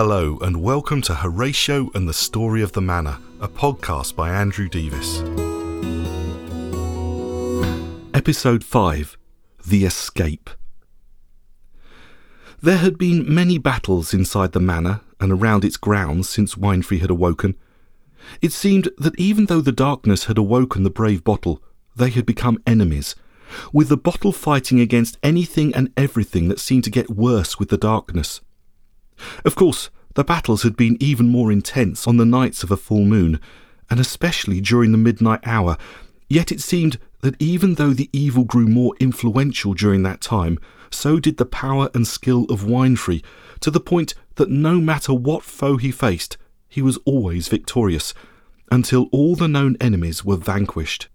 Hello, and welcome to Horatio and the Story of the Manor, a podcast by Andrew Davis. Episode 5 The Escape. There had been many battles inside the manor and around its grounds since Winefry had awoken. It seemed that even though the darkness had awoken the brave bottle, they had become enemies, with the bottle fighting against anything and everything that seemed to get worse with the darkness. Of course, the battles had been even more intense on the nights of a full moon, and especially during the midnight hour, yet it seemed that even though the evil grew more influential during that time, so did the power and skill of Winefry, to the point that no matter what foe he faced, he was always victorious, until all the known enemies were vanquished.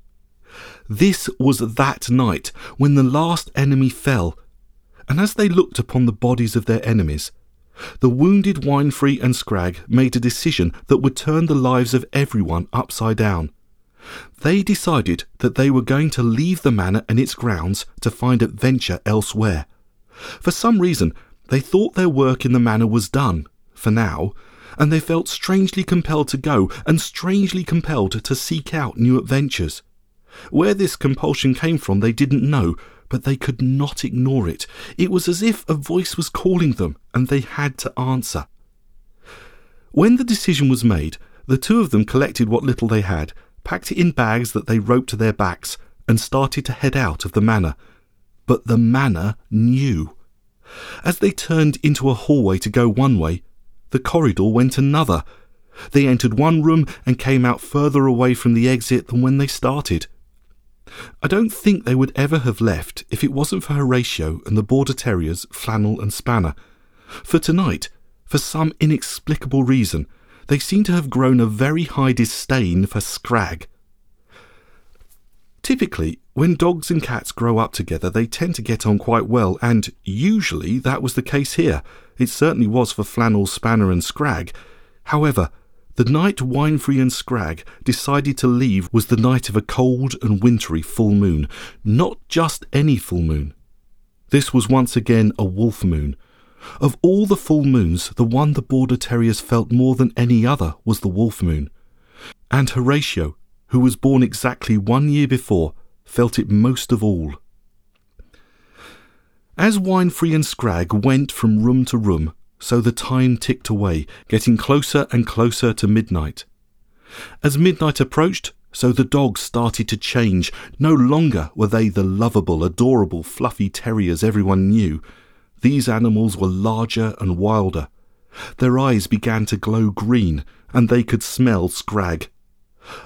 This was that night when the last enemy fell, and as they looked upon the bodies of their enemies, the wounded Winefry and Scragg made a decision that would turn the lives of everyone upside down. They decided that they were going to leave the manor and its grounds to find adventure elsewhere. For some reason, they thought their work in the manor was done, for now, and they felt strangely compelled to go and strangely compelled to seek out new adventures. Where this compulsion came from, they didn't know, but they could not ignore it. It was as if a voice was calling them, and they had to answer. When the decision was made, the two of them collected what little they had, packed it in bags that they roped to their backs, and started to head out of the manor. But the manor knew. As they turned into a hallway to go one way, the corridor went another. They entered one room and came out further away from the exit than when they started. I don't think they would ever have left if it wasn't for Horatio and the Border Terriers, Flannel and Spanner. For tonight, for some inexplicable reason, they seem to have grown a very high disdain for Scragg. Typically, when dogs and cats grow up together, they tend to get on quite well, and usually that was the case here. It certainly was for Flannel, Spanner, and Scragg. However, the night Winefry and Scragg decided to leave was the night of a cold and wintry full moon, not just any full moon. This was once again a wolf moon. Of all the full moons, the one the Border Terriers felt more than any other was the wolf moon. And Horatio, who was born exactly one year before, felt it most of all. As Winefry and Scragg went from room to room, so the time ticked away, getting closer and closer to midnight. As midnight approached, so the dogs started to change. No longer were they the lovable, adorable, fluffy terriers everyone knew. These animals were larger and wilder. Their eyes began to glow green, and they could smell Scragg.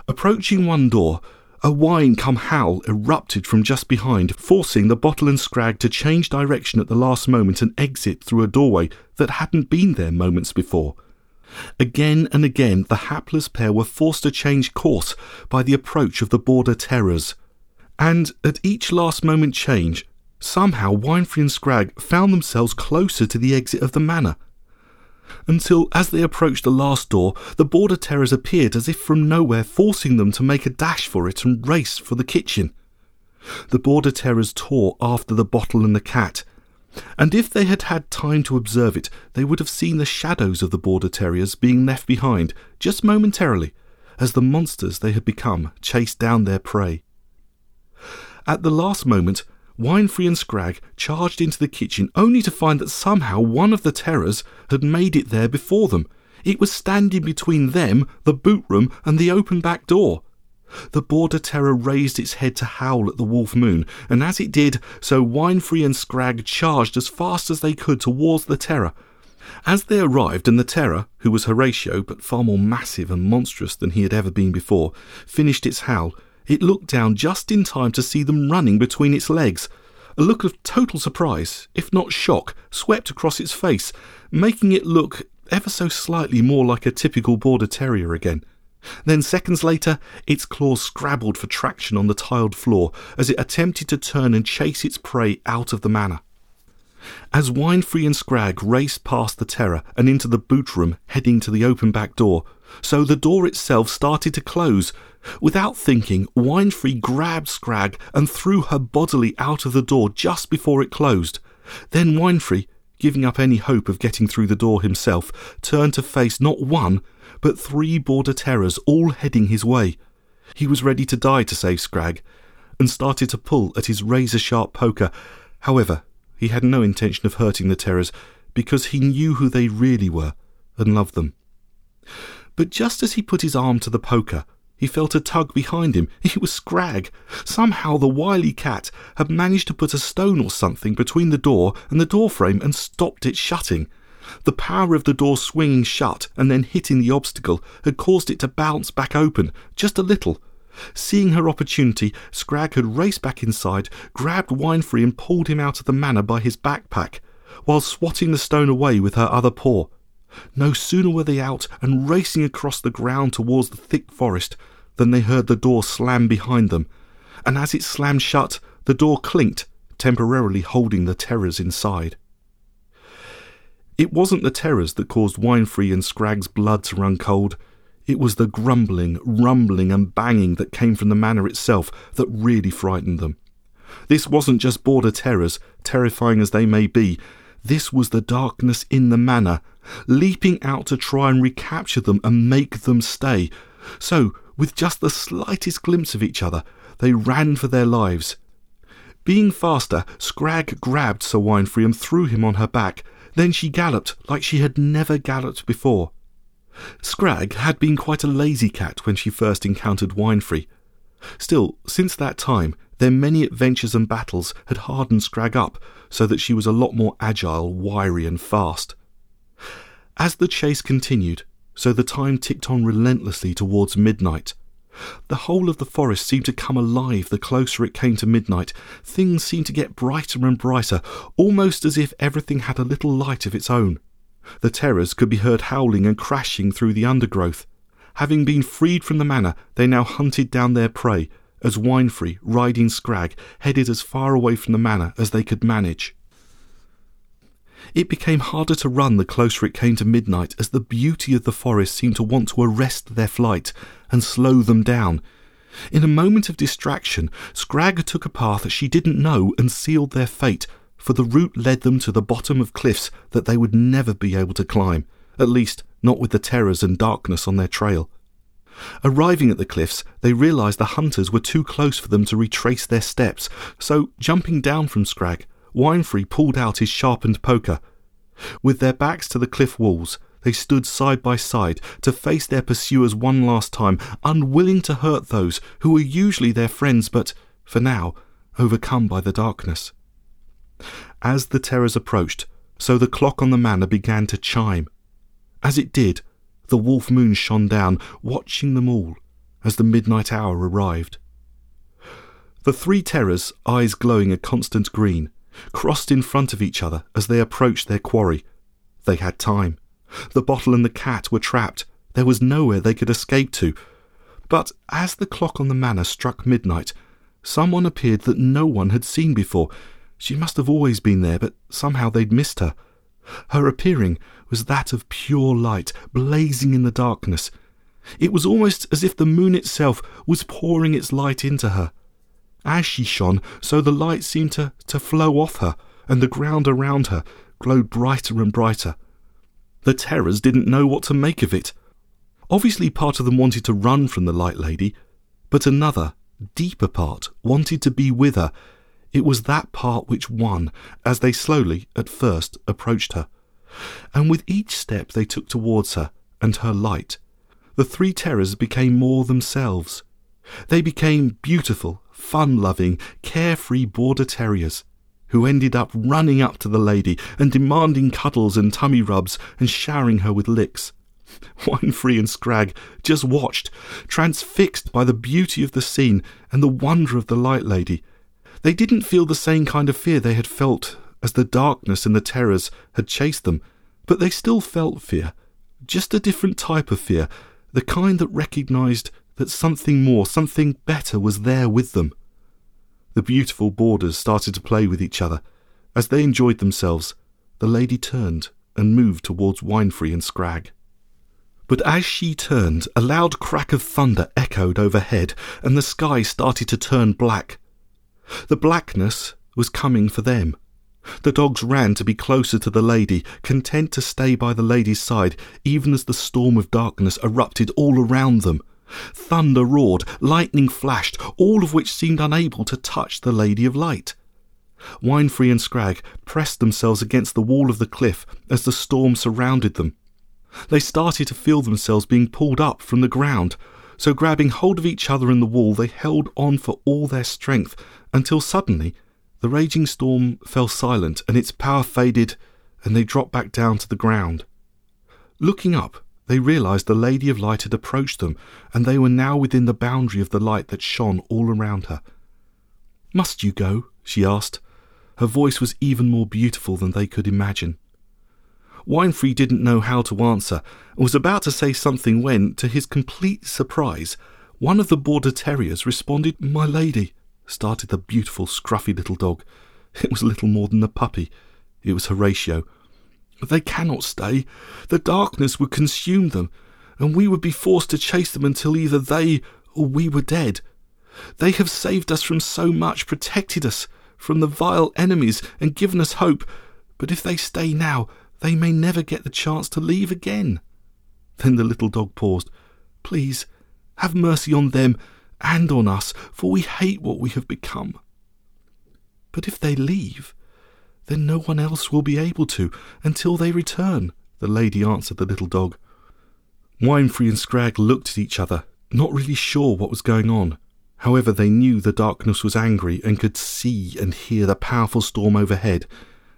Approaching one door, a whine come howl erupted from just behind, forcing the bottle and scragg to change direction at the last moment and exit through a doorway that hadn't been there moments before. Again and again, the hapless pair were forced to change course by the approach of the border terrors. And at each last moment change, somehow Winefry and Scragg found themselves closer to the exit of the manor until, as they approached the last door, the border terrors appeared as if from nowhere, forcing them to make a dash for it and race for the kitchen. The border terrors tore after the bottle and the cat, and if they had had time to observe it, they would have seen the shadows of the border terriers being left behind, just momentarily, as the monsters they had become chased down their prey. At the last moment, Winefry and Scragg charged into the kitchen only to find that somehow one of the terrors had made it there before them. It was standing between them, the boot room, and the open back door. The border terror raised its head to howl at the wolf moon, and as it did, so Winefry and Scragg charged as fast as they could towards the terror. As they arrived, and the terror, who was Horatio, but far more massive and monstrous than he had ever been before, finished its howl, it looked down just in time to see them running between its legs. A look of total surprise, if not shock, swept across its face, making it look ever so slightly more like a typical border terrier again. Then, seconds later, its claws scrabbled for traction on the tiled floor as it attempted to turn and chase its prey out of the manor. As Winefry and Scragg raced past the terror and into the boot room, heading to the open back door, so the door itself started to close. Without thinking, Winefry grabbed Scragg and threw her bodily out of the door just before it closed. Then Winefry, giving up any hope of getting through the door himself, turned to face not one, but three border terrors all heading his way. He was ready to die to save Scragg, and started to pull at his razor sharp poker. However, he had no intention of hurting the terrors, because he knew who they really were and loved them. But just as he put his arm to the poker, he felt a tug behind him. It was Scragg. Somehow the wily cat had managed to put a stone or something between the door and the door frame and stopped it shutting. The power of the door swinging shut and then hitting the obstacle had caused it to bounce back open, just a little. Seeing her opportunity, Scragg had raced back inside, grabbed Winefry and pulled him out of the manor by his backpack, while swatting the stone away with her other paw. No sooner were they out and racing across the ground towards the thick forest than they heard the door slam behind them, and as it slammed shut, the door clinked, temporarily holding the terrors inside. It wasn't the terrors that caused Winefry and Scragg's blood to run cold. It was the grumbling, rumbling, and banging that came from the manor itself that really frightened them. This wasn't just border terrors, terrifying as they may be. This was the darkness in the manor, leaping out to try and recapture them and make them stay. So, with just the slightest glimpse of each other, they ran for their lives. Being faster, Scragg grabbed Sir Winefry and threw him on her back. Then she galloped like she had never galloped before. Scragg had been quite a lazy cat when she first encountered Winefry. Still, since that time, their many adventures and battles had hardened Scragg up so that she was a lot more agile, wiry, and fast. As the chase continued, so the time ticked on relentlessly towards midnight. The whole of the forest seemed to come alive the closer it came to midnight. Things seemed to get brighter and brighter, almost as if everything had a little light of its own. The terrors could be heard howling and crashing through the undergrowth. Having been freed from the manor, they now hunted down their prey, as Winefry, riding Scragg, headed as far away from the manor as they could manage. It became harder to run the closer it came to midnight as the beauty of the forest seemed to want to arrest their flight and slow them down. In a moment of distraction, Scragg took a path she didn't know and sealed their fate, for the route led them to the bottom of cliffs that they would never be able to climb, at least not with the terrors and darkness on their trail. Arriving at the cliffs, they realized the hunters were too close for them to retrace their steps, so jumping down from Scragg, Winefry pulled out his sharpened poker. With their backs to the cliff walls, they stood side by side to face their pursuers one last time, unwilling to hurt those who were usually their friends, but, for now, overcome by the darkness. As the terrors approached, so the clock on the manor began to chime. As it did, the wolf moon shone down, watching them all as the midnight hour arrived. The three terrors, eyes glowing a constant green, crossed in front of each other as they approached their quarry. They had time. The bottle and the cat were trapped. There was nowhere they could escape to. But as the clock on the manor struck midnight, someone appeared that no one had seen before. She must have always been there, but somehow they'd missed her. Her appearing was that of pure light, blazing in the darkness. It was almost as if the moon itself was pouring its light into her. As she shone, so the light seemed to, to flow off her, and the ground around her glowed brighter and brighter. The terrors didn't know what to make of it. Obviously, part of them wanted to run from the light lady, but another, deeper part wanted to be with her. It was that part which won as they slowly, at first, approached her. And with each step they took towards her and her light, the three terrors became more themselves. They became beautiful, fun loving, carefree border terriers who ended up running up to the lady and demanding cuddles and tummy rubs and showering her with licks. Winefry and Scragg just watched, transfixed by the beauty of the scene and the wonder of the light lady. They didn't feel the same kind of fear they had felt as the darkness and the terrors had chased them, but they still felt fear, just a different type of fear, the kind that recognized that something more, something better was there with them. The beautiful boarders started to play with each other. As they enjoyed themselves, the lady turned and moved towards Winefry and Scragg. But as she turned, a loud crack of thunder echoed overhead, and the sky started to turn black. The blackness was coming for them. The dogs ran to be closer to the lady, content to stay by the lady's side, even as the storm of darkness erupted all around them. Thunder roared, lightning flashed, all of which seemed unable to touch the Lady of Light. Winefry and Scragg pressed themselves against the wall of the cliff as the storm surrounded them. They started to feel themselves being pulled up from the ground, so grabbing hold of each other in the wall, they held on for all their strength until suddenly the raging storm fell silent and its power faded, and they dropped back down to the ground. Looking up, they realized the Lady of Light had approached them, and they were now within the boundary of the light that shone all around her. Must you go? she asked. Her voice was even more beautiful than they could imagine. Winefry didn't know how to answer and was about to say something when, to his complete surprise, one of the border terriers responded, My lady, started the beautiful, scruffy little dog. It was little more than a puppy. It was Horatio. They cannot stay. The darkness would consume them, and we would be forced to chase them until either they or we were dead. They have saved us from so much, protected us from the vile enemies, and given us hope, but if they stay now, they may never get the chance to leave again. Then the little dog paused. Please, have mercy on them and on us, for we hate what we have become. But if they leave, then no one else will be able to until they return, the lady answered the little dog. Winefry and Scragg looked at each other, not really sure what was going on. However, they knew the darkness was angry and could see and hear the powerful storm overhead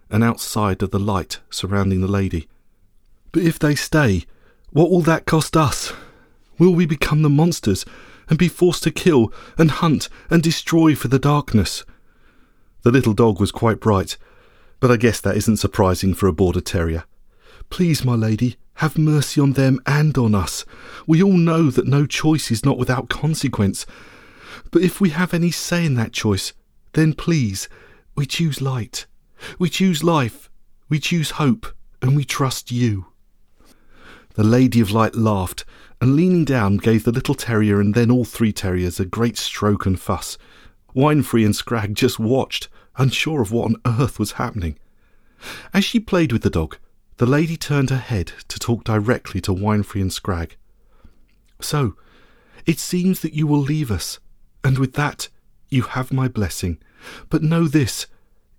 and outside of the light surrounding the lady. But if they stay, what will that cost us? Will we become the monsters and be forced to kill and hunt and destroy for the darkness? The little dog was quite bright, but I guess that isn't surprising for a border terrier. Please, my lady, have mercy on them and on us. We all know that no choice is not without consequence. But if we have any say in that choice, then please, we choose light. We choose life, we choose hope, and we trust you. The Lady of Light laughed, and leaning down gave the little terrier and then all three terriers a great stroke and fuss. Winefry and Scragg just watched, unsure of what on earth was happening. As she played with the dog, the lady turned her head to talk directly to Winefry and Scragg. So, it seems that you will leave us, and with that you have my blessing. But know this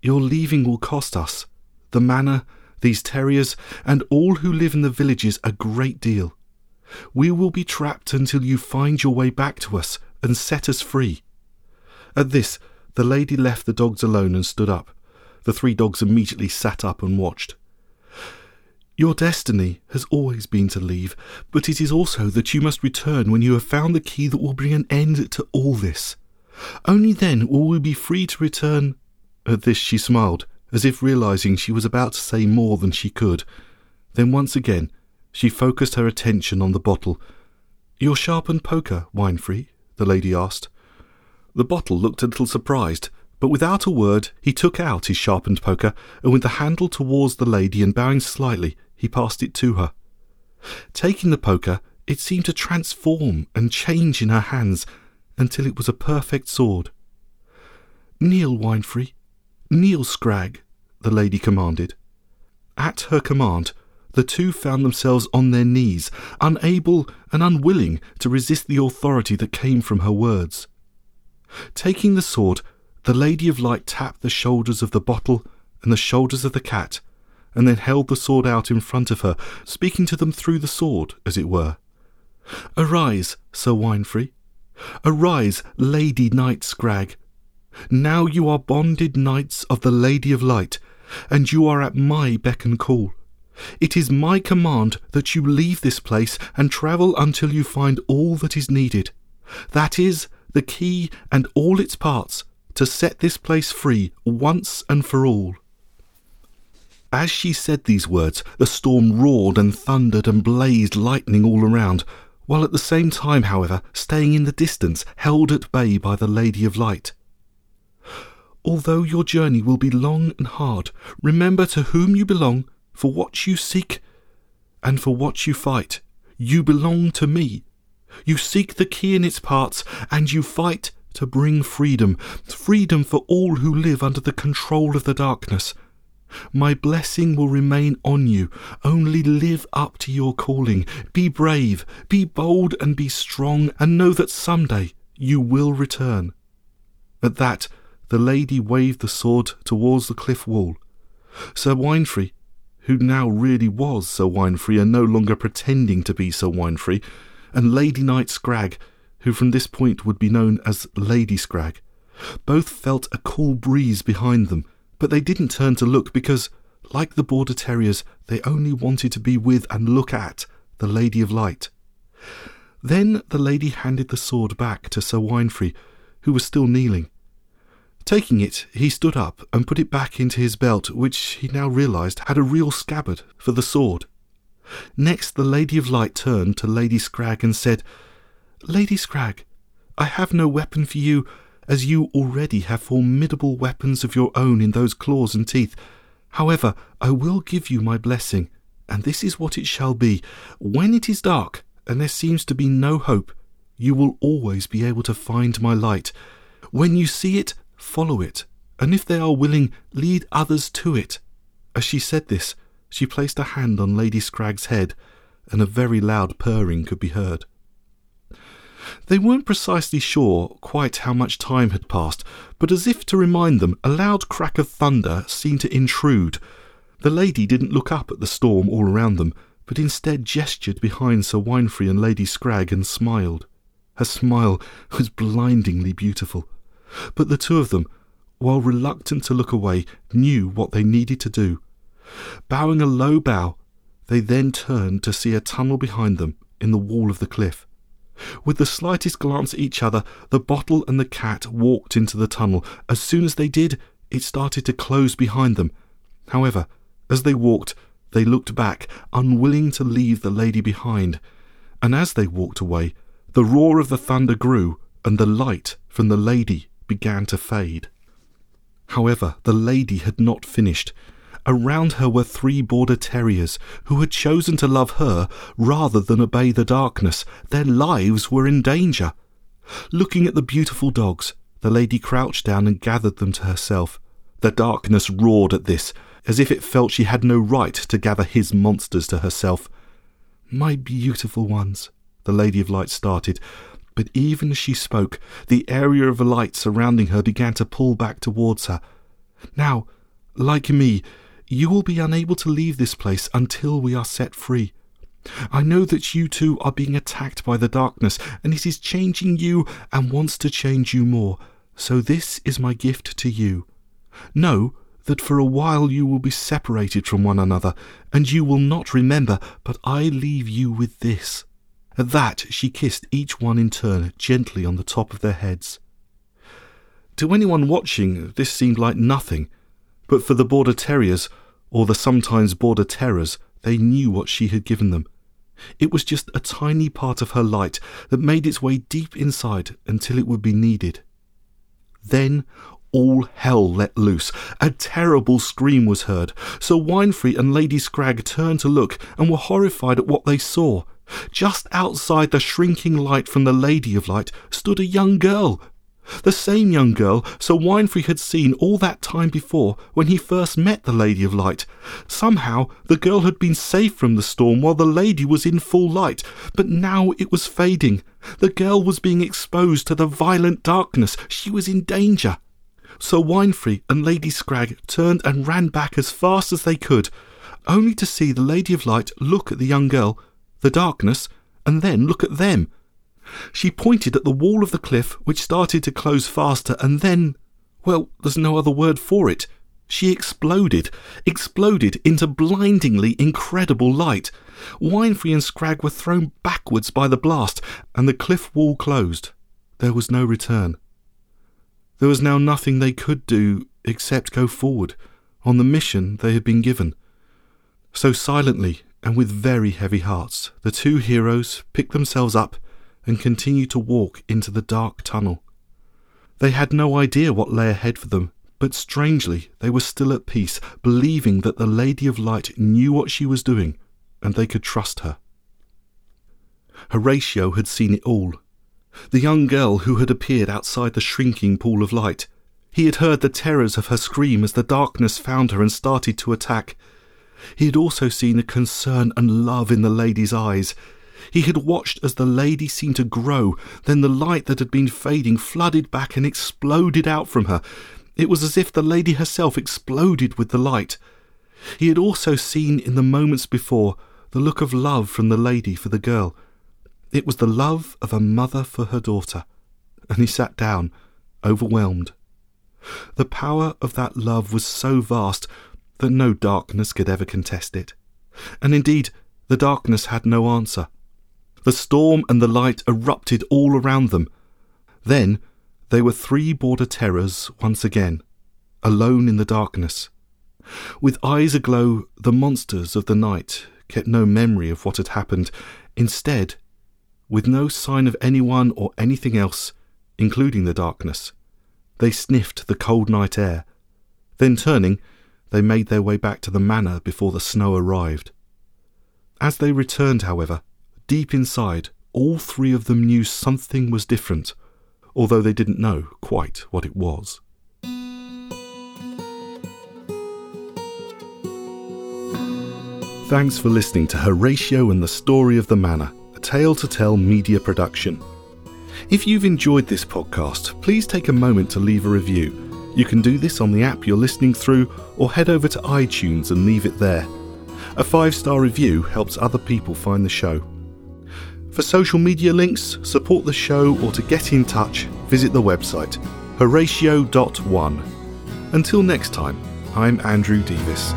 your leaving will cost us, the manor, these terriers, and all who live in the villages a great deal. We will be trapped until you find your way back to us and set us free. At this, the lady left the dogs alone and stood up. The three dogs immediately sat up and watched. Your destiny has always been to leave, but it is also that you must return when you have found the key that will bring an end to all this. Only then will we be free to return at this she smiled, as if realizing she was about to say more than she could. Then once again she focused her attention on the bottle. Your sharpened poker, Winefry? the lady asked. The bottle looked a little surprised, but without a word he took out his sharpened poker, and with the handle towards the lady and bowing slightly, he passed it to her. Taking the poker, it seemed to transform and change in her hands until it was a perfect sword. Kneel, Winefry, Kneel, Scragg, the lady commanded. At her command, the two found themselves on their knees, unable and unwilling to resist the authority that came from her words. Taking the sword, the Lady of Light tapped the shoulders of the bottle and the shoulders of the cat, and then held the sword out in front of her, speaking to them through the sword, as it were. Arise, Sir Winefry. Arise, Lady Knight Scragg. Now you are bonded knights of the Lady of Light, and you are at my beck and call. It is my command that you leave this place and travel until you find all that is needed. That is, the key and all its parts, to set this place free once and for all. As she said these words, the storm roared and thundered and blazed lightning all around, while at the same time, however, staying in the distance, held at bay by the Lady of Light. Although your journey will be long and hard, remember to whom you belong, for what you seek, and for what you fight. You belong to me. You seek the key in its parts, and you fight to bring freedom freedom for all who live under the control of the darkness. My blessing will remain on you. Only live up to your calling. Be brave, be bold, and be strong, and know that some day you will return. At that, the lady waved the sword towards the cliff wall. Sir Winefry, who now really was Sir Winefry and no longer pretending to be Sir Winefry, and Lady Knight Scragg, who from this point would be known as Lady Scragg, both felt a cool breeze behind them but they didn't turn to look because, like the border terriers, they only wanted to be with and look at the Lady of Light. Then the lady handed the sword back to Sir Winefry, who was still kneeling. Taking it, he stood up and put it back into his belt, which he now realized had a real scabbard for the sword. Next, the Lady of Light turned to Lady Scragg and said, Lady Scragg, I have no weapon for you as you already have formidable weapons of your own in those claws and teeth. However, I will give you my blessing, and this is what it shall be. When it is dark, and there seems to be no hope, you will always be able to find my light. When you see it, follow it, and if they are willing, lead others to it. As she said this, she placed a hand on Lady Scragg's head, and a very loud purring could be heard. They weren't precisely sure quite how much time had passed, but as if to remind them, a loud crack of thunder seemed to intrude. The lady didn't look up at the storm all around them, but instead gestured behind Sir Winefry and Lady Scragg and smiled. Her smile was blindingly beautiful. But the two of them, while reluctant to look away, knew what they needed to do. Bowing a low bow, they then turned to see a tunnel behind them in the wall of the cliff. With the slightest glance at each other, the bottle and the cat walked into the tunnel. As soon as they did, it started to close behind them. However, as they walked, they looked back, unwilling to leave the lady behind. And as they walked away, the roar of the thunder grew, and the light from the lady began to fade. However, the lady had not finished. Around her were three border terriers who had chosen to love her rather than obey the darkness. Their lives were in danger. Looking at the beautiful dogs, the lady crouched down and gathered them to herself. The darkness roared at this, as if it felt she had no right to gather his monsters to herself. My beautiful ones, the Lady of Light started, but even as she spoke, the area of light surrounding her began to pull back towards her. Now, like me, you will be unable to leave this place until we are set free. I know that you too are being attacked by the darkness, and it is changing you and wants to change you more. So this is my gift to you. Know that for a while you will be separated from one another, and you will not remember, but I leave you with this. At that she kissed each one in turn gently on the top of their heads. To anyone watching, this seemed like nothing, but for the border terriers, or the sometimes border terrors, they knew what she had given them. It was just a tiny part of her light that made its way deep inside until it would be needed. Then all hell let loose. A terrible scream was heard. Sir Winefry and Lady Scragg turned to look and were horrified at what they saw. Just outside the shrinking light from the Lady of Light stood a young girl the same young girl Sir Winefry had seen all that time before when he first met the Lady of Light. Somehow the girl had been safe from the storm while the lady was in full light, but now it was fading. The girl was being exposed to the violent darkness. She was in danger. Sir Winefry and Lady Scragg turned and ran back as fast as they could, only to see the Lady of Light look at the young girl, the darkness, and then look at them. She pointed at the wall of the cliff, which started to close faster, and then, well, there's no other word for it. She exploded, exploded into blindingly incredible light. Winefry and Scragg were thrown backwards by the blast, and the cliff wall closed. There was no return. There was now nothing they could do except go forward on the mission they had been given. So silently and with very heavy hearts, the two heroes picked themselves up and continued to walk into the dark tunnel. They had no idea what lay ahead for them, but strangely they were still at peace, believing that the Lady of Light knew what she was doing and they could trust her. Horatio had seen it all. The young girl who had appeared outside the shrinking pool of light. He had heard the terrors of her scream as the darkness found her and started to attack. He had also seen the concern and love in the lady's eyes. He had watched as the lady seemed to grow, then the light that had been fading flooded back and exploded out from her. It was as if the lady herself exploded with the light. He had also seen in the moments before the look of love from the lady for the girl. It was the love of a mother for her daughter. And he sat down, overwhelmed. The power of that love was so vast that no darkness could ever contest it. And indeed, the darkness had no answer. The storm and the light erupted all around them. Then they were three border terrors once again, alone in the darkness. With eyes aglow, the monsters of the night kept no memory of what had happened. Instead, with no sign of anyone or anything else, including the darkness, they sniffed the cold night air. Then turning, they made their way back to the manor before the snow arrived. As they returned, however, deep inside, all three of them knew something was different, although they didn't know quite what it was. Thanks for listening to Horatio and the Story of the Manor, Tale to Tell media production. If you've enjoyed this podcast, please take a moment to leave a review you can do this on the app you're listening through or head over to iTunes and leave it there. A five star review helps other people find the show. For social media links, support the show, or to get in touch, visit the website horatio.one. Until next time, I'm Andrew Davis.